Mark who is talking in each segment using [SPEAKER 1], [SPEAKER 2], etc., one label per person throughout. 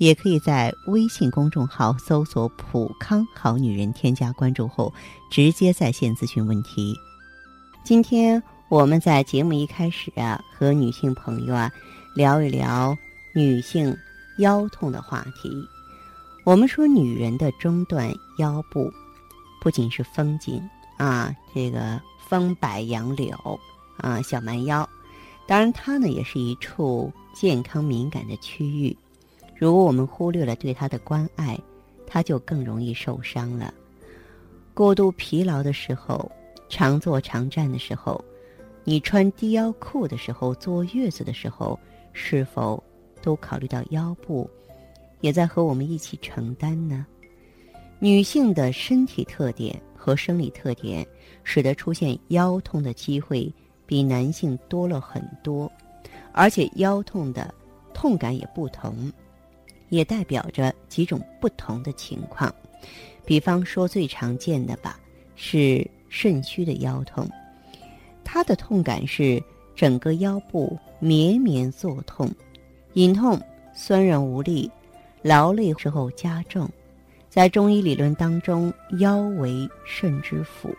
[SPEAKER 1] 也可以在微信公众号搜索“普康好女人”，添加关注后直接在线咨询问题。今天我们在节目一开始啊，和女性朋友啊聊一聊女性腰痛的话题。我们说，女人的中段腰部不仅是风景啊，这个风摆杨柳啊，小蛮腰，当然它呢也是一处健康敏感的区域。如果我们忽略了对他的关爱，他就更容易受伤了。过度疲劳的时候，常坐常站的时候，你穿低腰裤的时候，坐月子的时候，是否都考虑到腰部也在和我们一起承担呢？女性的身体特点和生理特点，使得出现腰痛的机会比男性多了很多，而且腰痛的痛感也不同。也代表着几种不同的情况，比方说最常见的吧，是肾虚的腰痛，它的痛感是整个腰部绵绵作痛，隐痛、酸软无力、劳累之后加重。在中医理论当中，腰为肾之府，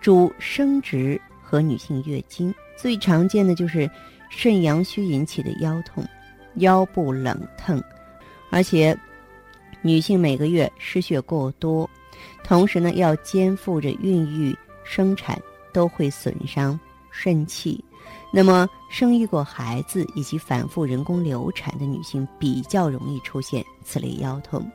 [SPEAKER 1] 主生殖和女性月经，最常见的就是肾阳虚引起的腰痛，腰部冷疼。而且，女性每个月失血过多，同时呢要肩负着孕育、生产，都会损伤肾气。那么，生育过孩子以及反复人工流产的女性，比较容易出现此类腰痛。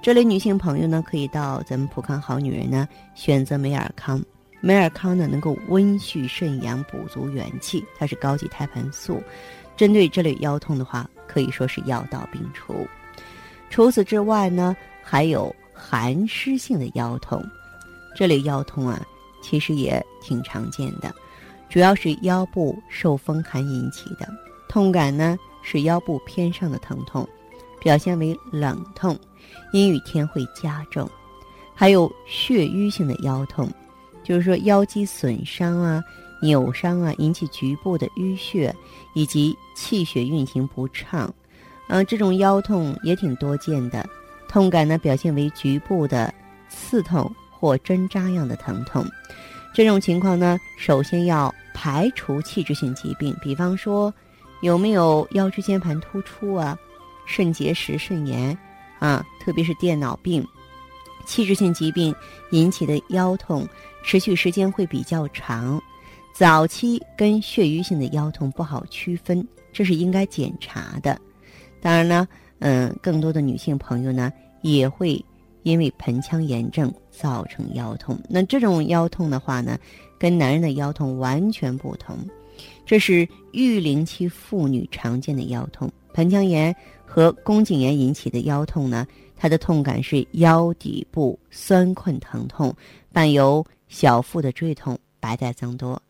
[SPEAKER 1] 这类女性朋友呢，可以到咱们普康好女人呢选择美尔康。美尔康呢能够温煦肾阳，补足元气，它是高级胎盘素。针对这类腰痛的话，可以说是药到病除。除此之外呢，还有寒湿性的腰痛，这类腰痛啊，其实也挺常见的，主要是腰部受风寒引起的，痛感呢是腰部偏上的疼痛，表现为冷痛，阴雨天会加重。还有血瘀性的腰痛，就是说腰肌损伤啊、扭伤啊，引起局部的淤血以及气血运行不畅。嗯，这种腰痛也挺多见的，痛感呢表现为局部的刺痛或针扎样的疼痛。这种情况呢，首先要排除器质性疾病，比方说有没有腰椎间盘突出啊、肾结石、肾炎啊，特别是电脑病、器质性疾病引起的腰痛，持续时间会比较长，早期跟血瘀性的腰痛不好区分，这是应该检查的。当然呢，嗯，更多的女性朋友呢也会因为盆腔炎症造成腰痛。那这种腰痛的话呢，跟男人的腰痛完全不同。这是育龄期妇女常见的腰痛，盆腔炎和宫颈炎引起的腰痛呢，它的痛感是腰底部酸困疼痛，伴有小腹的坠痛，白带增多。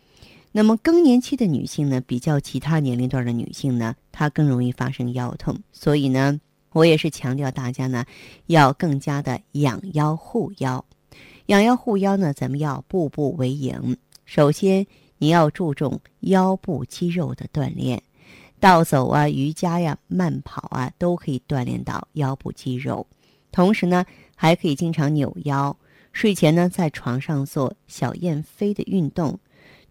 [SPEAKER 1] 那么更年期的女性呢，比较其他年龄段的女性呢，她更容易发生腰痛。所以呢，我也是强调大家呢，要更加的养腰护腰。养腰护腰呢，咱们要步步为营。首先，你要注重腰部肌肉的锻炼，倒走啊、瑜伽呀、慢跑啊，都可以锻炼到腰部肌肉。同时呢，还可以经常扭腰。睡前呢，在床上做小燕飞的运动。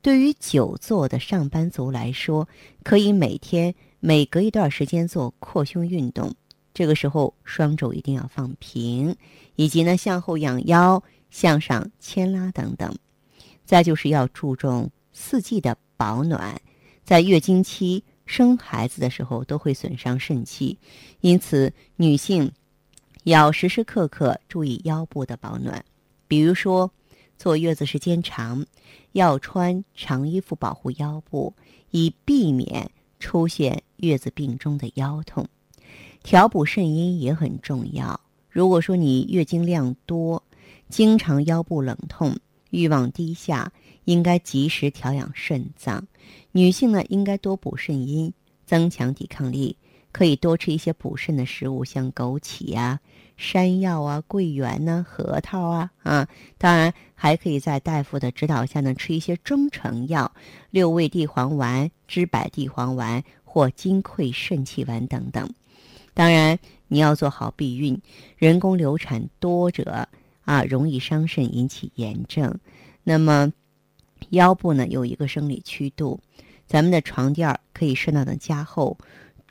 [SPEAKER 1] 对于久坐的上班族来说，可以每天每隔一段时间做扩胸运动。这个时候双肘一定要放平，以及呢向后仰腰、向上牵拉等等。再就是要注重四季的保暖，在月经期、生孩子的时候都会损伤肾气，因此女性要时时刻刻注意腰部的保暖，比如说。坐月子时间长，要穿长衣服保护腰部，以避免出现月子病中的腰痛。调补肾阴也很重要。如果说你月经量多，经常腰部冷痛，欲望低下，应该及时调养肾脏。女性呢，应该多补肾阴，增强抵抗力。可以多吃一些补肾的食物，像枸杞呀、山药啊、桂圆呢、核桃啊啊。当然，还可以在大夫的指导下呢，吃一些中成药，六味地黄丸、知柏地黄丸或金匮肾气丸等等。当然，你要做好避孕。人工流产多者啊，容易伤肾，引起炎症。那么，腰部呢有一个生理曲度，咱们的床垫可以适当的加厚。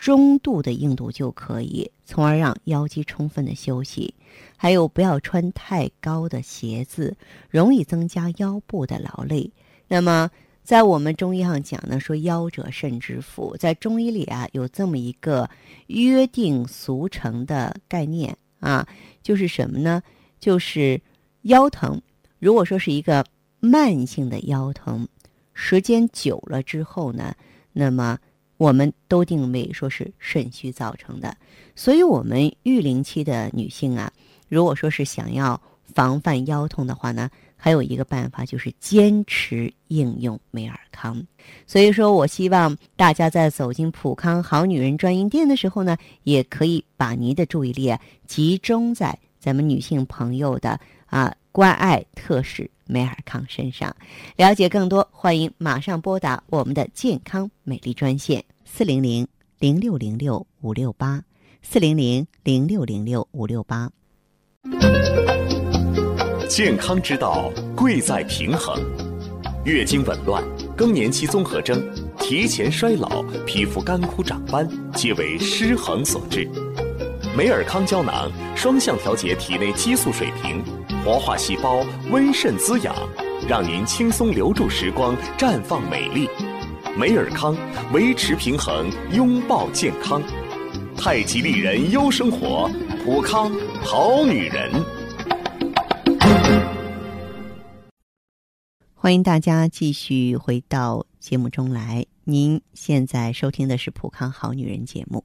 [SPEAKER 1] 中度的硬度就可以，从而让腰肌充分的休息。还有，不要穿太高的鞋子，容易增加腰部的劳累。那么，在我们中医上讲呢，说腰者肾之府，在中医里啊，有这么一个约定俗成的概念啊，就是什么呢？就是腰疼，如果说是一个慢性的腰疼，时间久了之后呢，那么。我们都定位说是肾虚造成的，所以，我们育龄期的女性啊，如果说是想要防范腰痛的话呢，还有一个办法就是坚持应用美尔康。所以说我希望大家在走进普康好女人专营店的时候呢，也可以把您的注意力啊集中在咱们女性朋友的啊关爱特使。美尔康身上，了解更多，欢迎马上拨打我们的健康美丽专线四零零零六零六五六八四零零零六零六五六八。
[SPEAKER 2] 健康之道贵在平衡，月经紊乱、更年期综合征、提前衰老、皮肤干枯长斑，皆为失衡所致。美尔康胶囊双向调节体内激素水平。活化细胞，温肾滋养，让您轻松留住时光，绽放美丽。美尔康维持平衡，拥抱健康。太极丽人优生活，普康好女人。
[SPEAKER 1] 欢迎大家继续回到节目中来。您现在收听的是普康好女人节目。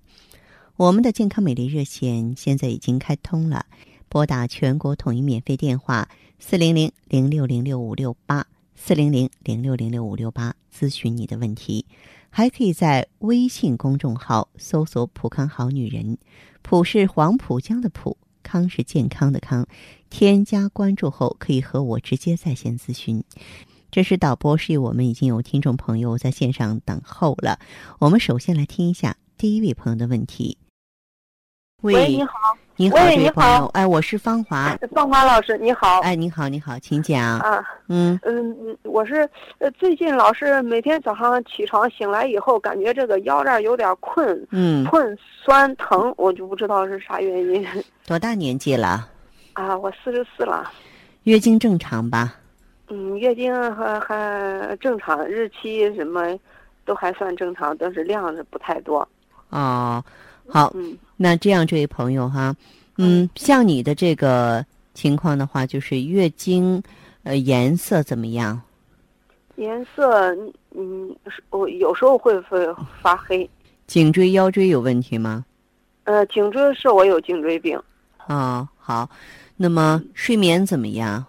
[SPEAKER 1] 我们的健康美丽热线现在已经开通了。拨打全国统一免费电话四零零零六零六五六八四零零零六零六五六八咨询你的问题，还可以在微信公众号搜索“浦康好女人”，浦是黄浦江的浦，康是健康的康。添加关注后，可以和我直接在线咨询。这是导播示意，我们已经有听众朋友在线上等候了。我们首先来听一下第一位朋友的问题。
[SPEAKER 3] 喂，你好。
[SPEAKER 1] 你好，
[SPEAKER 3] 喂，你好，
[SPEAKER 1] 哎，我是芳华，
[SPEAKER 3] 芳华老师，你好，
[SPEAKER 1] 哎，你好，你好，请讲
[SPEAKER 3] 啊，嗯嗯嗯，我是呃，最近老是每天早上起床醒来以后，感觉这个腰这儿有点困，
[SPEAKER 1] 嗯，
[SPEAKER 3] 困酸疼，我就不知道是啥原因。
[SPEAKER 1] 多大年纪了？
[SPEAKER 3] 啊，我四十四了。
[SPEAKER 1] 月经正常吧？
[SPEAKER 3] 嗯，月经还还正常，日期什么都还算正常，但是量是不太多。
[SPEAKER 1] 哦。好，
[SPEAKER 3] 嗯，
[SPEAKER 1] 那这样，这位朋友哈，嗯，像你的这个情况的话，就是月经，呃，颜色怎么样？
[SPEAKER 3] 颜色，嗯，我有时候会会发黑。
[SPEAKER 1] 颈椎、腰椎有问题吗？
[SPEAKER 3] 呃，颈椎是我有颈椎病。
[SPEAKER 1] 哦，好，那么睡眠怎么样？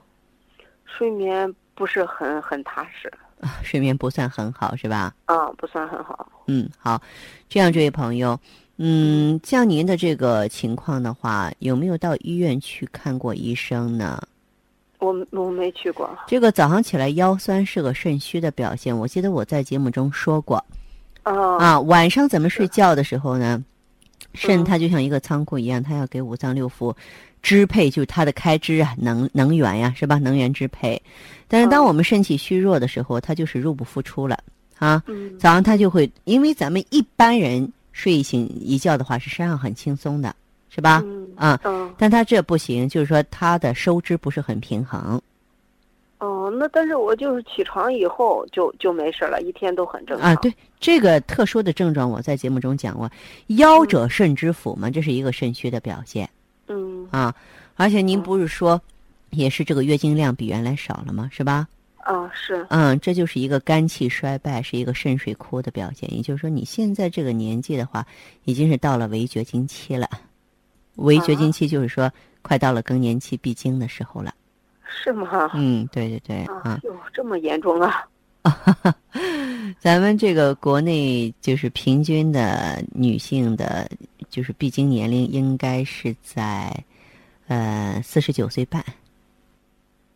[SPEAKER 3] 睡眠不是很很踏实。
[SPEAKER 1] 啊，睡眠不算很好，是吧？
[SPEAKER 3] 啊，不算很好。
[SPEAKER 1] 嗯，好，这样，这位朋友。嗯，像您的这个情况的话，有没有到医院去看过医生呢？
[SPEAKER 3] 我我没去过。
[SPEAKER 1] 这个早上起来腰酸是个肾虚的表现，我记得我在节目中说过。
[SPEAKER 3] 哦。
[SPEAKER 1] 啊，晚上咱们睡觉的时候呢，肾它就像一个仓库一样，它要给五脏六腑支配，就是它的开支啊，能能源呀，是吧？能源支配。但是当我们肾气虚弱的时候，它就是入不敷出了啊。
[SPEAKER 3] 嗯。
[SPEAKER 1] 早上它就会，因为咱们一般人。睡醒一觉的话，是身上很轻松的，是吧？
[SPEAKER 3] 嗯
[SPEAKER 1] 啊，但他这不行，就是说他的收支不是很平衡。
[SPEAKER 3] 哦，那但是我就是起床以后就就没事了，一天都很正常。
[SPEAKER 1] 啊，对这个特殊的症状，我在节目中讲过，腰者肾之府嘛，这是一个肾虚的表现。
[SPEAKER 3] 嗯。
[SPEAKER 1] 啊，而且您不是说，也是这个月经量比原来少了吗？是吧？
[SPEAKER 3] 啊，是，
[SPEAKER 1] 嗯，这就是一个肝气衰败，是一个肾水枯的表现。也就是说，你现在这个年纪的话，已经是到了围绝经期了。围绝经期就是说，快到了更年期闭经的时候了。
[SPEAKER 3] 是吗？
[SPEAKER 1] 嗯，对对对，
[SPEAKER 3] 啊
[SPEAKER 1] 啊，，
[SPEAKER 3] 哟，这么严重啊？
[SPEAKER 1] 咱们这个国内就是平均的女性的，就是闭经年龄应该是在，呃，四十九岁半，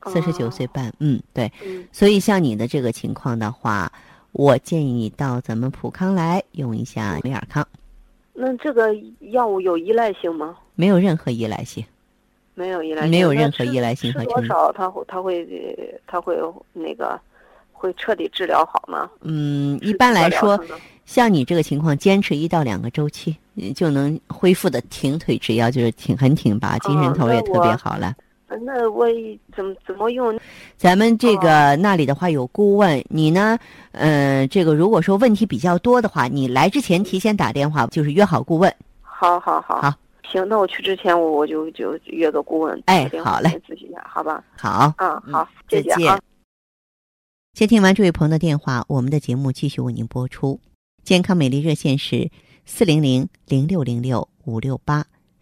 [SPEAKER 1] 四十九岁
[SPEAKER 3] 哦，
[SPEAKER 1] 半，嗯，对。
[SPEAKER 3] 嗯，
[SPEAKER 1] 所以像你的这个情况的话，我建议你到咱们普康来用一下美尔康，
[SPEAKER 3] 那这个药物有依赖性吗？
[SPEAKER 1] 没有任何依赖性。
[SPEAKER 3] 没有依赖性，
[SPEAKER 1] 没有任何依赖性和成
[SPEAKER 3] 多少它会它会呃它会那个会彻底治疗好吗？
[SPEAKER 1] 嗯，一般来说像你这个情况，坚持一到两个周期，你就能恢复的挺腿直腰，就是挺很挺拔，精神头也特别好了。
[SPEAKER 3] 呃那我怎么怎么用？
[SPEAKER 1] 咱们这个那里的话有顾问，你呢，呃，这个如果说问题比较多的话，你来之前提前打电话，就是约好顾问。
[SPEAKER 3] 好好好，
[SPEAKER 1] 好
[SPEAKER 3] 行，那我去之前我我就就约个顾问，
[SPEAKER 1] 哎好嘞
[SPEAKER 3] 咨询一下，好吧？
[SPEAKER 1] 好，
[SPEAKER 3] 啊，
[SPEAKER 1] 嗯
[SPEAKER 3] 好，
[SPEAKER 1] 再见
[SPEAKER 3] 谢谢啊。
[SPEAKER 1] 接听完这位朋友的电话，我们的节目继续为您播出。健康美丽热线是四零零零六零六五六八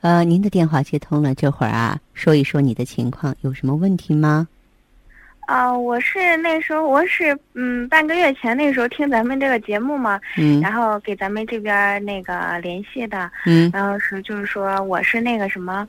[SPEAKER 1] 呃，您的电话接通了，这会儿啊，说一说你的情况，有什么问题吗？
[SPEAKER 4] 啊、我是那时候我是嗯半个月前那时候听咱们这个节目嘛，
[SPEAKER 1] 嗯。
[SPEAKER 4] 然后给咱们这边儿那个联系的，
[SPEAKER 1] 嗯。
[SPEAKER 4] 然后是就是说我是那个什么，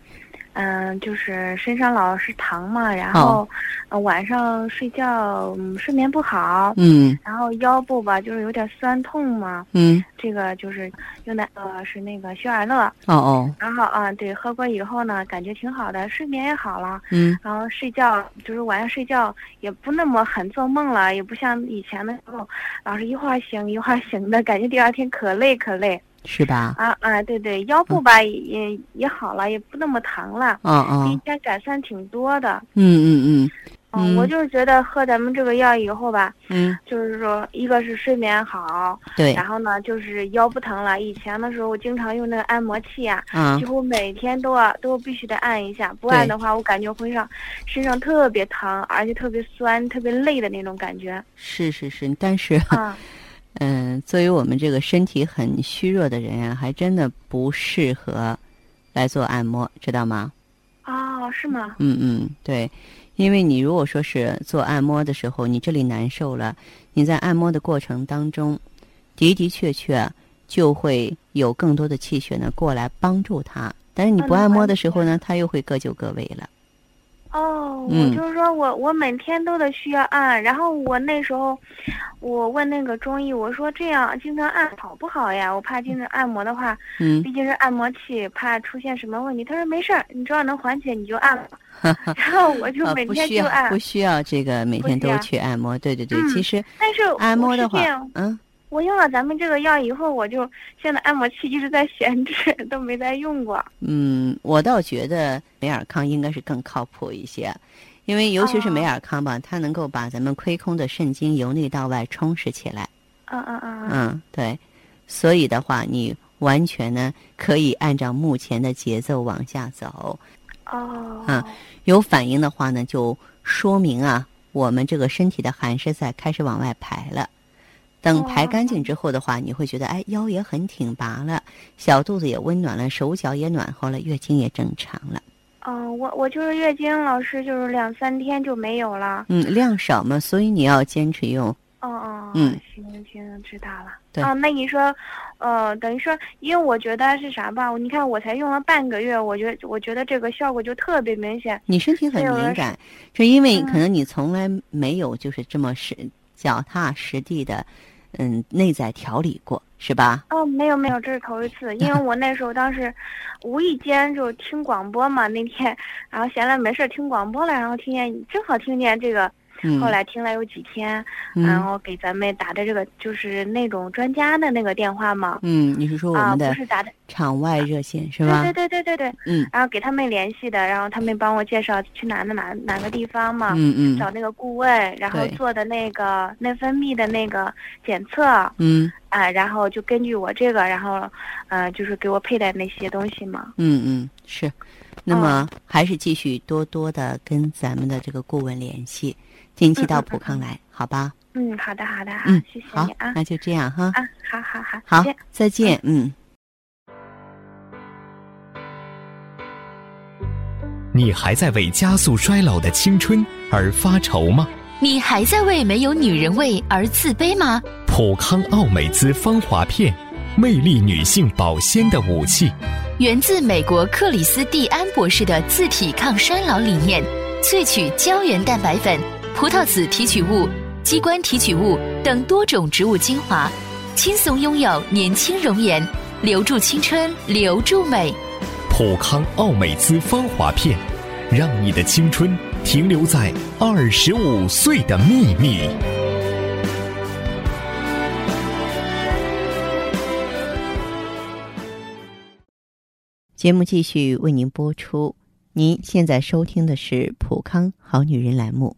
[SPEAKER 4] 嗯、就是身上老是疼嘛，然后、呃晚上睡觉、嗯、睡眠不好，
[SPEAKER 1] 嗯。
[SPEAKER 4] 然后腰部吧就是有点酸痛嘛，
[SPEAKER 1] 嗯，
[SPEAKER 4] 这个就是用的呃是那个雪尔乐，
[SPEAKER 1] 哦哦，
[SPEAKER 4] 然后啊对喝过以后呢感觉挺好的，睡眠也好了。
[SPEAKER 1] 嗯。
[SPEAKER 4] 然后睡觉就是晚上睡觉也不那么很做梦了，也不像以前的时候，老是一会儿醒一会儿醒的，感觉第二天可累可累
[SPEAKER 1] 是吧？
[SPEAKER 4] 啊啊！对对，腰部吧也也也好了，也不那么疼了，
[SPEAKER 1] 哦
[SPEAKER 4] 比以
[SPEAKER 1] 哦，
[SPEAKER 4] 前改善挺多的。
[SPEAKER 1] 嗯嗯嗯嗯
[SPEAKER 4] 我就是觉得喝咱们这个药以后吧，
[SPEAKER 1] 嗯，
[SPEAKER 4] 就是说一个是睡眠好，
[SPEAKER 1] 对
[SPEAKER 4] 然后呢就是腰不疼了。以前的时候我经常用那个按摩器呀、
[SPEAKER 1] 啊
[SPEAKER 4] 几，乎每天都要都必须得按一下，不按的话，我感觉浑上身上特别疼，而且特别酸、特别累的那种感觉。
[SPEAKER 1] 是是是，但是
[SPEAKER 4] 啊，
[SPEAKER 1] 嗯，作为我们这个身体很虚弱的人啊，还真的不适合来做按摩，知道吗？
[SPEAKER 4] 哦，是吗？
[SPEAKER 1] 嗯嗯，对，因为你如果说是做按摩的时候，你这里难受了，你在按摩的过程当中，的的确确就会有更多的气血呢过来帮助他。但是你不按摩的时候呢，他又会各就各位了。
[SPEAKER 4] 哦，
[SPEAKER 1] 嗯
[SPEAKER 4] 我就是说我我每天都得需要按，然后我那时候我问那个中医，我说这样经常按好不好呀？我怕经常按摩的话，
[SPEAKER 1] 嗯
[SPEAKER 4] 毕竟是按摩器，怕出现什么问题。他说没事儿，你只要能缓解你就按吧。然后我就
[SPEAKER 1] 呃，
[SPEAKER 4] 每天就按
[SPEAKER 1] 不，需要这个每天都去按摩。对对对，
[SPEAKER 4] 嗯
[SPEAKER 1] 其实
[SPEAKER 4] 但是
[SPEAKER 1] 按摩的话嗯。
[SPEAKER 4] 我用了咱们这个药以后，我就现在按摩器一直在闲置，都没再用过。
[SPEAKER 1] 嗯，我倒觉得美尔康应该是更靠谱一些，因为尤其是美
[SPEAKER 4] 哦
[SPEAKER 1] 尔康吧，它能够把咱们亏空的肾精由内到外充实起来。
[SPEAKER 4] 嗯嗯嗯嗯。
[SPEAKER 1] 嗯，对，所以的话，你完全呢可以按照目前的节奏往下走。
[SPEAKER 4] 哦。
[SPEAKER 1] 嗯有反应的话呢，就说明啊，我们这个身体的寒湿在开始往外排了。等排干净之后的话，你会觉得哎，腰也很挺拔了，小肚子也温暖了，手脚也暖和了，月经也正常了。
[SPEAKER 4] 嗯，我我就是月经，老师就是两三天就没有了。
[SPEAKER 1] 嗯，量少嘛，所以你要坚持用。
[SPEAKER 4] 哦哦，
[SPEAKER 1] 嗯，
[SPEAKER 4] 行行，知道了。
[SPEAKER 1] 对
[SPEAKER 4] 啊，那你说，呃，等于说，因为我觉得是啥吧？你看我才用了半个月，我觉得我觉得这个效果就特别明显。
[SPEAKER 1] 你身体很敏感，是因为
[SPEAKER 4] 嗯
[SPEAKER 1] 可能你从来没有就是这么实脚踏实地的，嗯，内在调理过，是吧？
[SPEAKER 4] 哦，没有没有，这是头一次，因为我那时候当时无意间就听广播嘛，那天然后闲来没事听广播了，然后听见正好听见这个
[SPEAKER 1] 嗯。
[SPEAKER 4] 后来听了有几天，
[SPEAKER 1] 嗯。
[SPEAKER 4] 然后给咱们打的这个就是那种专家的那个电话嘛，
[SPEAKER 1] 嗯，你是说我
[SPEAKER 4] 啊，
[SPEAKER 1] 们的
[SPEAKER 4] 不是打的，
[SPEAKER 1] 场外热线是吧？
[SPEAKER 4] 对对对对对对，
[SPEAKER 1] 嗯。
[SPEAKER 4] 然后给他们联系的，然后他们帮我介绍去哪哪哪哪个地方嘛，
[SPEAKER 1] 嗯嗯。
[SPEAKER 4] 找那个顾问，然后做的那个内分泌的那个检测，
[SPEAKER 1] 嗯。
[SPEAKER 4] 啊，然后就根据我这个，然后，呃，就是给我佩戴那些东西嘛。
[SPEAKER 1] 嗯嗯是。那
[SPEAKER 4] 哦
[SPEAKER 1] 么还是继续多多的跟咱们的这个顾问联系，近期到普康来，好吧？
[SPEAKER 4] 嗯，好的好的，
[SPEAKER 1] 嗯
[SPEAKER 4] 谢谢
[SPEAKER 1] 好
[SPEAKER 4] 你啊，
[SPEAKER 1] 那就这样哈。
[SPEAKER 4] 啊，好好好，
[SPEAKER 1] 好
[SPEAKER 4] 再见，
[SPEAKER 1] 再见。嗯。
[SPEAKER 2] 你还在为加速衰老的青春而发愁吗？
[SPEAKER 5] 你还在为没有女人味而自卑吗？
[SPEAKER 2] 普康奥美姿芳华片，魅力女性保鲜的武器。
[SPEAKER 5] 源自美国克里斯蒂安博士的自体抗衰老理念，萃取胶原蛋白粉、葡萄籽提取物、鸡冠提取物等多种植物精华，轻松拥有年轻容颜，留住青春，留住美。
[SPEAKER 2] 普康奥美姿芳华片，让你的青春停留在二十五岁的秘密。
[SPEAKER 1] 节目继续为您播出。您现在收听的是《普康好女人》栏目，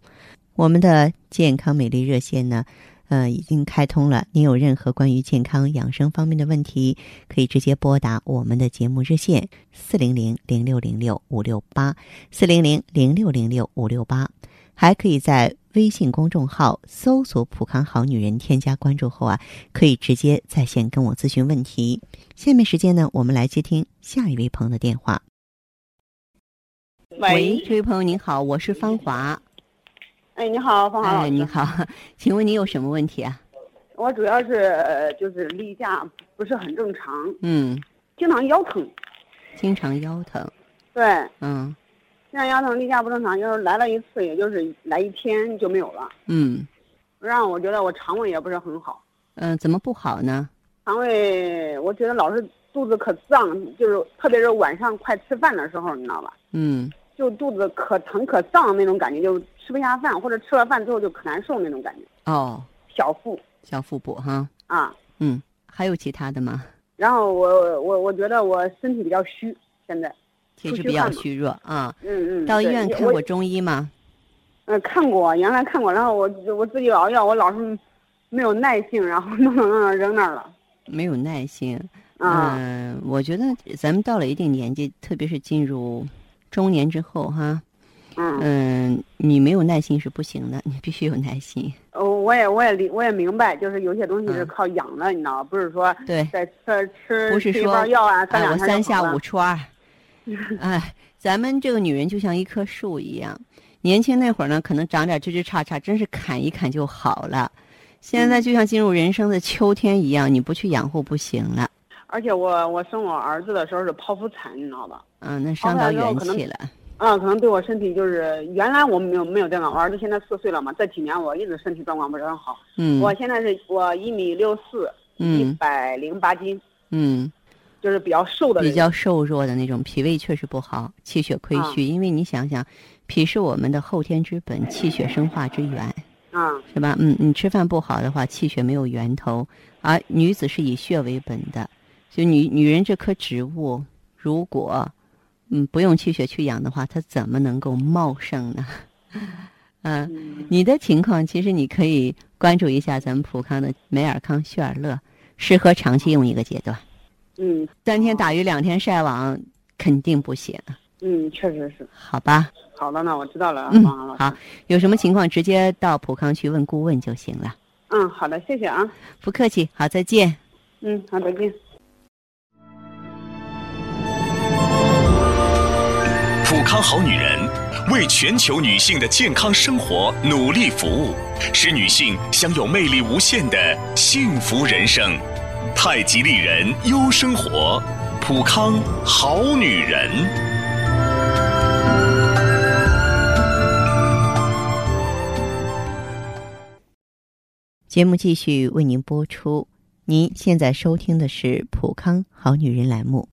[SPEAKER 1] 我们的健康美丽热线呢，呃，已经开通了。您有任何关于健康养生方面的问题，可以直接拨打我们的节目热线四零零零六零六五六八四零零零六零六五六八，还可以在微信公众号搜索“普康好女人”，添加关注后啊，可以直接在线跟我咨询问题。下面时间呢，我们来接听下一位朋友的电话。
[SPEAKER 6] 喂，
[SPEAKER 1] 这位朋友您好，我是芳华。
[SPEAKER 6] 哎，你好，方华老
[SPEAKER 1] 哎，
[SPEAKER 6] 师。
[SPEAKER 1] 你好，请问你有什么问题啊？
[SPEAKER 6] 我主要是呃就是例假不是很正常，
[SPEAKER 1] 嗯，
[SPEAKER 6] 经常腰疼。
[SPEAKER 1] 经常腰疼。
[SPEAKER 6] 对，
[SPEAKER 1] 嗯
[SPEAKER 6] 经常腰疼，例假不正常，就是来了一次，也就是来一天就没有了，
[SPEAKER 1] 嗯
[SPEAKER 6] 让我觉得我肠胃也不是很好。
[SPEAKER 1] 嗯、呃怎么不好呢？
[SPEAKER 6] 肠胃我觉得老是肚子可胀，就是特别是晚上快吃饭的时候，你知道吧？
[SPEAKER 1] 嗯
[SPEAKER 6] 就肚子可疼可胀那种感觉，就吃不下饭，或者吃了饭之后就可难受那种感觉，
[SPEAKER 1] 哦，
[SPEAKER 6] 小腹
[SPEAKER 1] 小腹部哈。
[SPEAKER 6] 啊。
[SPEAKER 1] 嗯，还有其他的吗？
[SPEAKER 6] 然后我我我觉得我身体比较虚，现在。
[SPEAKER 1] 体质比较
[SPEAKER 6] 虚
[SPEAKER 1] 弱啊。
[SPEAKER 6] 嗯嗯。
[SPEAKER 1] 到医院看过中医吗？
[SPEAKER 6] 呃，看过，原来看过，然后我我自己熬药，我老是没有耐性，然后弄弄弄扔那儿了。
[SPEAKER 1] 没有耐心。
[SPEAKER 6] 啊、
[SPEAKER 1] 嗯、我觉得咱们到了一定年纪，特别是进入中年之后哈，
[SPEAKER 6] 嗯，
[SPEAKER 1] 嗯，你没有耐心是不行的，你必须有耐心。
[SPEAKER 6] 哦，我也我也理我也明白，就是有些东西是
[SPEAKER 1] 嗯
[SPEAKER 6] 靠养的，你知道吗？不是说
[SPEAKER 1] 对，
[SPEAKER 6] 在吃吃
[SPEAKER 1] 不是说
[SPEAKER 6] 包药啊，三
[SPEAKER 1] 哎，我三下五除二。哎，咱们这个女人就像一棵树一样，年轻那会儿呢，可能长点枝枝杈杈，真是砍一砍就好了。现
[SPEAKER 6] 嗯
[SPEAKER 1] 在就像进入人生的秋天一样，你不去养护不行了。
[SPEAKER 6] 而且我我生我儿子的时候是剖腹产，你知道吧？
[SPEAKER 1] 嗯，那伤到元气了。
[SPEAKER 6] 啊，可能对我身体就是原来我没有没有这样，我儿子现在四岁了嘛，这几年我一直身体状况不是很好。
[SPEAKER 1] 嗯，
[SPEAKER 6] 我现在是我一米六四，一
[SPEAKER 1] 嗯
[SPEAKER 6] 百零八斤，
[SPEAKER 1] 嗯，
[SPEAKER 6] 就是比较瘦的人。
[SPEAKER 1] 比较瘦弱的那种，脾胃确实不好，气血亏虚。因为你想想，脾是我们的后天之本，气血生化之源。
[SPEAKER 6] 啊，
[SPEAKER 1] 是吧？嗯，你吃饭不好的话，气血没有源头，而女子是以血为本的，就女女人这棵植物，如果嗯不用气血去养的话，它怎么能够茂盛呢？嗯、你的情况其实你可以关注一下咱们普康的美尔康旭尔乐，适合长期用一个阶段，
[SPEAKER 6] 嗯
[SPEAKER 1] 三天打鱼两天晒网肯定不行，
[SPEAKER 6] 嗯，确实是。
[SPEAKER 1] 好吧？
[SPEAKER 6] 好的，那我知道了，
[SPEAKER 1] 嗯。好，有什么情况直接到普康去问顾问就行了，
[SPEAKER 6] 嗯，好的，谢谢啊。
[SPEAKER 1] 不客气，好，再见。
[SPEAKER 6] 嗯，好，再见。
[SPEAKER 2] 康好女人为全球女性的健康生活努力服务，使女性享有魅力无限的幸福人生。太极丽人优生活，普康好女人。
[SPEAKER 1] 节目继续为您播出。您现在收听的是《普康好女人》栏目，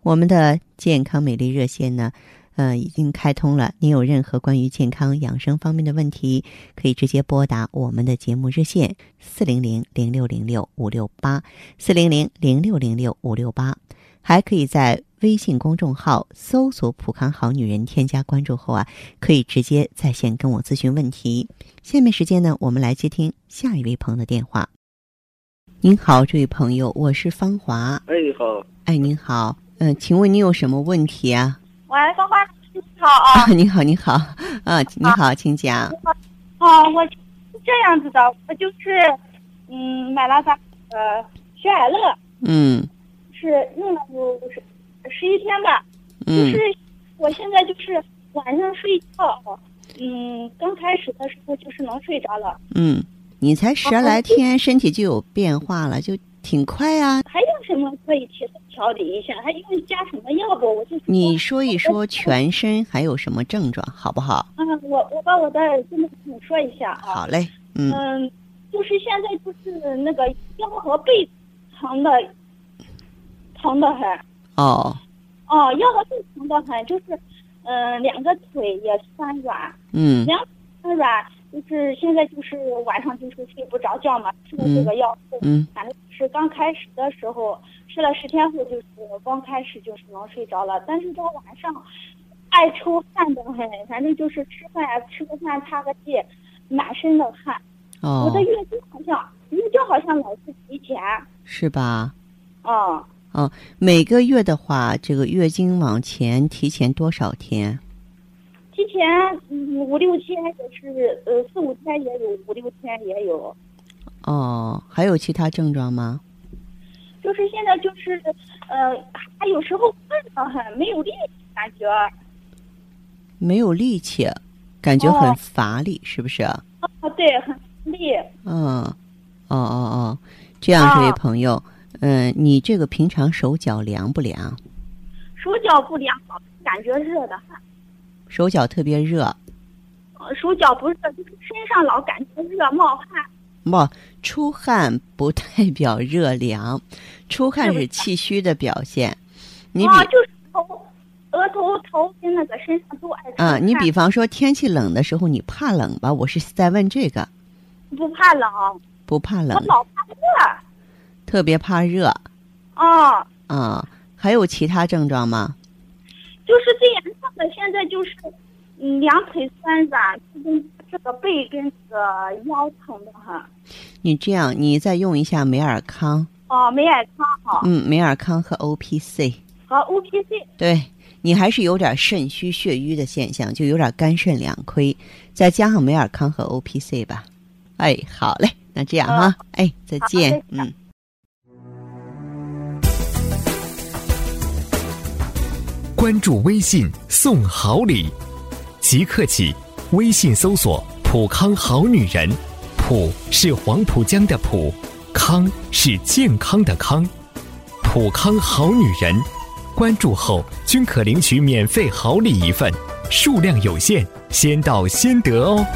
[SPEAKER 1] 我们的健康美丽热线呢，呃，已经开通了。您有任何关于健康养生方面的问题，可以直接拨打我们的节目热线四零零零六零六五六八四零零零六零六五六八，还可以在微信公众号搜索“普康好女人”，添加关注后啊，可以直接在线跟我咨询问题。下面时间呢，我们来接听下一位朋友的电话。您好，这位朋友，我是芳华。
[SPEAKER 7] 哎，好。
[SPEAKER 1] 哎，您好。嗯，请问您有什么问题啊？
[SPEAKER 8] 喂，芳华，你好啊！
[SPEAKER 1] 你好，你好，啊，你好，请讲。
[SPEAKER 8] 啊，我是这样子的，我就是，嗯，买了咱呃雪海乐，
[SPEAKER 1] 嗯，
[SPEAKER 8] 是用了有十十一天吧，就是我现在就是晚上睡觉，嗯，刚开始的时候就是能睡着了。
[SPEAKER 1] 嗯，你才十来天，身体就有变化了，就挺快啊。
[SPEAKER 8] 还有什么可以提？调理一下，还用加什么药不？我就
[SPEAKER 1] 你说一说全身还有什么症状，好不好？
[SPEAKER 8] 嗯，我我把我的跟你说一下
[SPEAKER 1] 啊。好嘞，嗯。
[SPEAKER 8] 嗯，就是现在就是那个腰和背疼的，疼的很。
[SPEAKER 1] 哦。
[SPEAKER 8] 哦，腰和背疼的很，就是嗯，两个腿也酸软。
[SPEAKER 1] 嗯。
[SPEAKER 8] 两酸软，就是现在就是晚上就是睡不着觉嘛，吃了这个药。
[SPEAKER 1] 嗯。
[SPEAKER 8] 反正是刚开始的时候。吃了十天后，就是刚开始就是能睡着了，但是到晚上爱出汗的很，反正就是吃饭吃个饭擦个地，满身的汗。
[SPEAKER 1] 哦。
[SPEAKER 8] 我的月经好像月经好像老是提前。
[SPEAKER 1] 是吧？
[SPEAKER 8] 哦。
[SPEAKER 1] 哦，每个月的话，这个月经往前提前多少天？
[SPEAKER 8] 提前五六天也是，呃，四五天也有，五六天也有。
[SPEAKER 1] 哦，还有其他症状吗？
[SPEAKER 8] 就是现在就是，呃，还有时候困得很，没有力气，感觉。
[SPEAKER 1] 没有力气，感觉很乏力，是不是？
[SPEAKER 8] 啊，对，很力。
[SPEAKER 1] 嗯，哦哦哦，这样，这位朋友，嗯，你这个平常手脚凉不凉？
[SPEAKER 8] 手脚不凉，感觉热的很。
[SPEAKER 1] 手脚特别热。
[SPEAKER 8] 呃，手脚不热，就是身上老感觉热，冒汗。
[SPEAKER 1] 冒出汗不代表热凉，出汗是气虚的表现。你比
[SPEAKER 8] 就是头、额头、头跟那个身上都爱出
[SPEAKER 1] 啊，你比方说天气冷的时候，你怕冷吧？我是在问这个。
[SPEAKER 8] 不怕冷。
[SPEAKER 1] 不怕冷。
[SPEAKER 8] 我老怕热。
[SPEAKER 1] 特别怕热。
[SPEAKER 8] 哦。
[SPEAKER 1] 啊，还有其他症状吗？
[SPEAKER 8] 就是最严重的，现在就是嗯，两腿酸软，这个背跟这个腰疼的很。
[SPEAKER 1] 你这样，你再用一下美尔康。
[SPEAKER 8] 哦，美尔康好。
[SPEAKER 1] 嗯，美尔康和 O P C。
[SPEAKER 8] 和 O P C。
[SPEAKER 1] 对，你还是有点肾虚血瘀的现象，就有点肝肾两亏，再加上美尔康和 O P C 吧。哎，好嘞，那这样哈，哎，再见，嗯。
[SPEAKER 2] 关注微信送好礼，即刻起。微信搜索“普康好女人”，普是黄浦江的浦，康是健康的康，普康好女人，关注后均可领取免费好礼一份，数量有限，先到先得哦。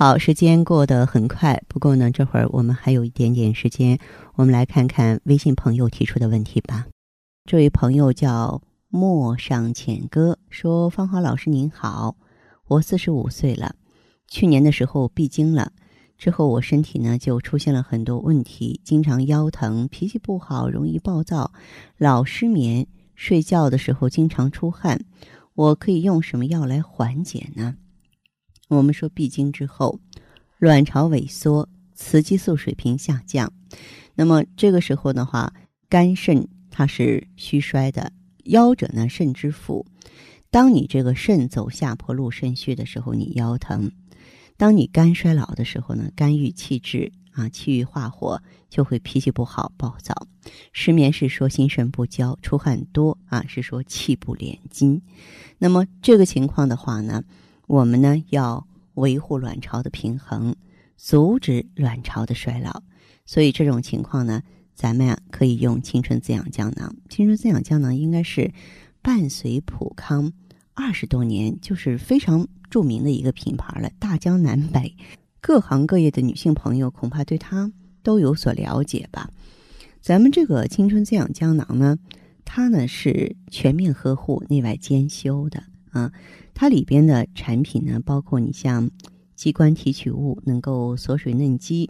[SPEAKER 1] 好，时间过得很快，不过呢，这会儿我们还有一点点时间，我们来看看微信朋友提出的问题吧。这位朋友叫陌上浅歌，说：“芳华老师您好，我四十五岁了，去年的时候闭经了，之后我身体呢就出现了很多问题，经常腰疼，脾气不好，容易暴躁，老失眠，睡觉的时候经常出汗，我可以用什么药来缓解呢？”我们说闭经之后，卵巢萎缩，雌激素水平下降，那么这个时候的话，肝肾。它是虚衰的，腰者呢肾之府。当你这个肾走下坡路、肾虚的时候，你腰疼；当你肝衰老的时候呢，肝郁气滞啊，气郁化火，就会脾气不好、暴躁。失眠是说心肾不交，出汗多啊，是说气不敛筋。那么这个情况的话呢，我们呢要维护卵巢的平衡，阻止卵巢的衰老。所以这种情况呢。咱们呀可以用青春滋养胶囊。青春滋养胶囊应该是伴随普康二十多年，就是非常著名的一个品牌了。大江南北各行各业的女性朋友恐怕对它都有所了解吧。咱们这个青春滋养胶囊呢，它呢是全面呵护、内外兼修的啊。它里边的产品呢，包括你像鸡冠提取物，能够锁水嫩肌；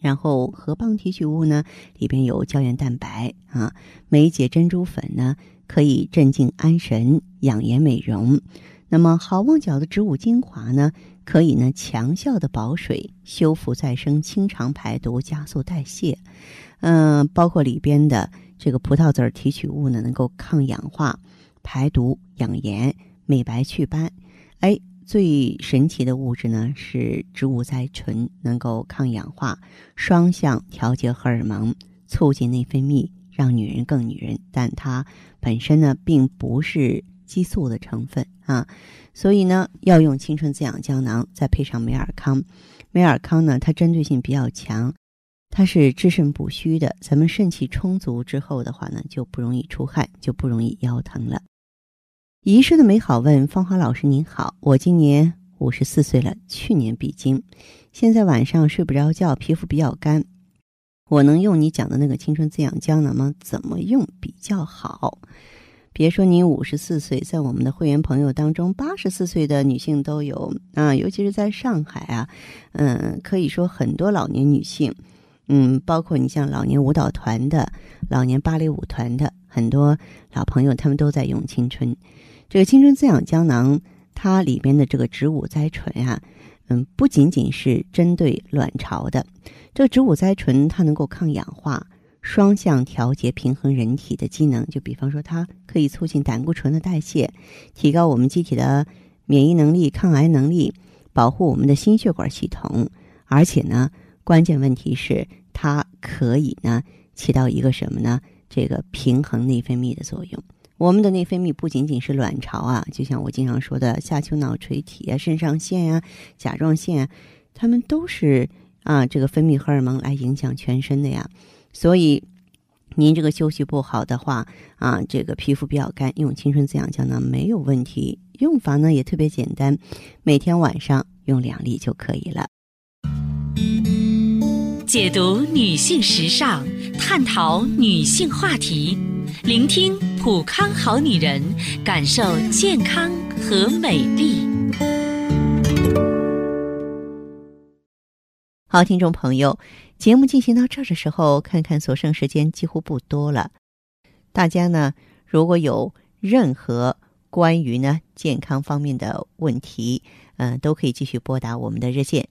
[SPEAKER 1] 然后河蚌提取物呢，里边有胶原蛋白啊；梅姐珍珠粉呢，可以镇静安神、养颜美容。那么好望角的植物精华呢，可以呢强效的保水、修复再生、清肠排毒、加速代谢。嗯，包括里边的这个葡萄籽提取物呢，能够抗氧化、排毒、养颜、美白祛斑。哎，最神奇的物质呢是植物甾醇，能够抗氧化，双向调节荷尔蒙，促进内分泌，让女人更女人。但它本身呢，并不是。激素的成分啊，所以呢，要用青春滋养胶囊，再配上美尔康。美尔康呢，它针对性比较强，它是治肾补虚的。咱们肾气充足之后的话呢，就不容易出汗，就不容易腰疼了。遗失的美好问芳华老师您好，我今年五十四岁了，去年闭经，现在晚上睡不着觉，皮肤比较干，我能用你讲的那个青春滋养胶囊吗？怎么用比较好？别说您五十四岁，在我们的会员朋友当中，八十四岁的女性都有啊，尤其是在上海啊，嗯，可以说很多老年女性，嗯，包括你像老年舞蹈团的、老年芭蕾舞团的很多老朋友，他们都在用青春。这个青春滋养胶囊，它里边的这个植物甾醇啊，嗯，不仅仅是针对卵巢的，这个植物甾醇它能够抗氧化。双向调节平衡人体的机能，就比方说，它可以促进胆固醇的代谢，提高我们机体的免疫能力、抗癌能力，保护我们的心血管系统。而且呢，关键问题是它可以呢起到一个什么呢？这个平衡内分泌的作用。我们的内分泌不仅仅是卵巢啊，就像我经常说的下丘脑垂体啊、肾上腺啊、甲状腺啊，它们都是啊这个分泌荷尔蒙来影响全身的呀。所以，您这个休息不好的话啊，这个皮肤比较干，用青春滋养胶囊没有问题。用法呢也特别简单，每天晚上用两粒就可以了。
[SPEAKER 5] 解读女性时尚，探讨女性话题，聆听普康好女人，感受健康和美丽。
[SPEAKER 1] 好，听众朋友。节目进行到这儿的时候，看看所剩时间几乎不多了。大家呢，如果有任何关于呢健康方面的问题，嗯，都可以继续拨打我们的热线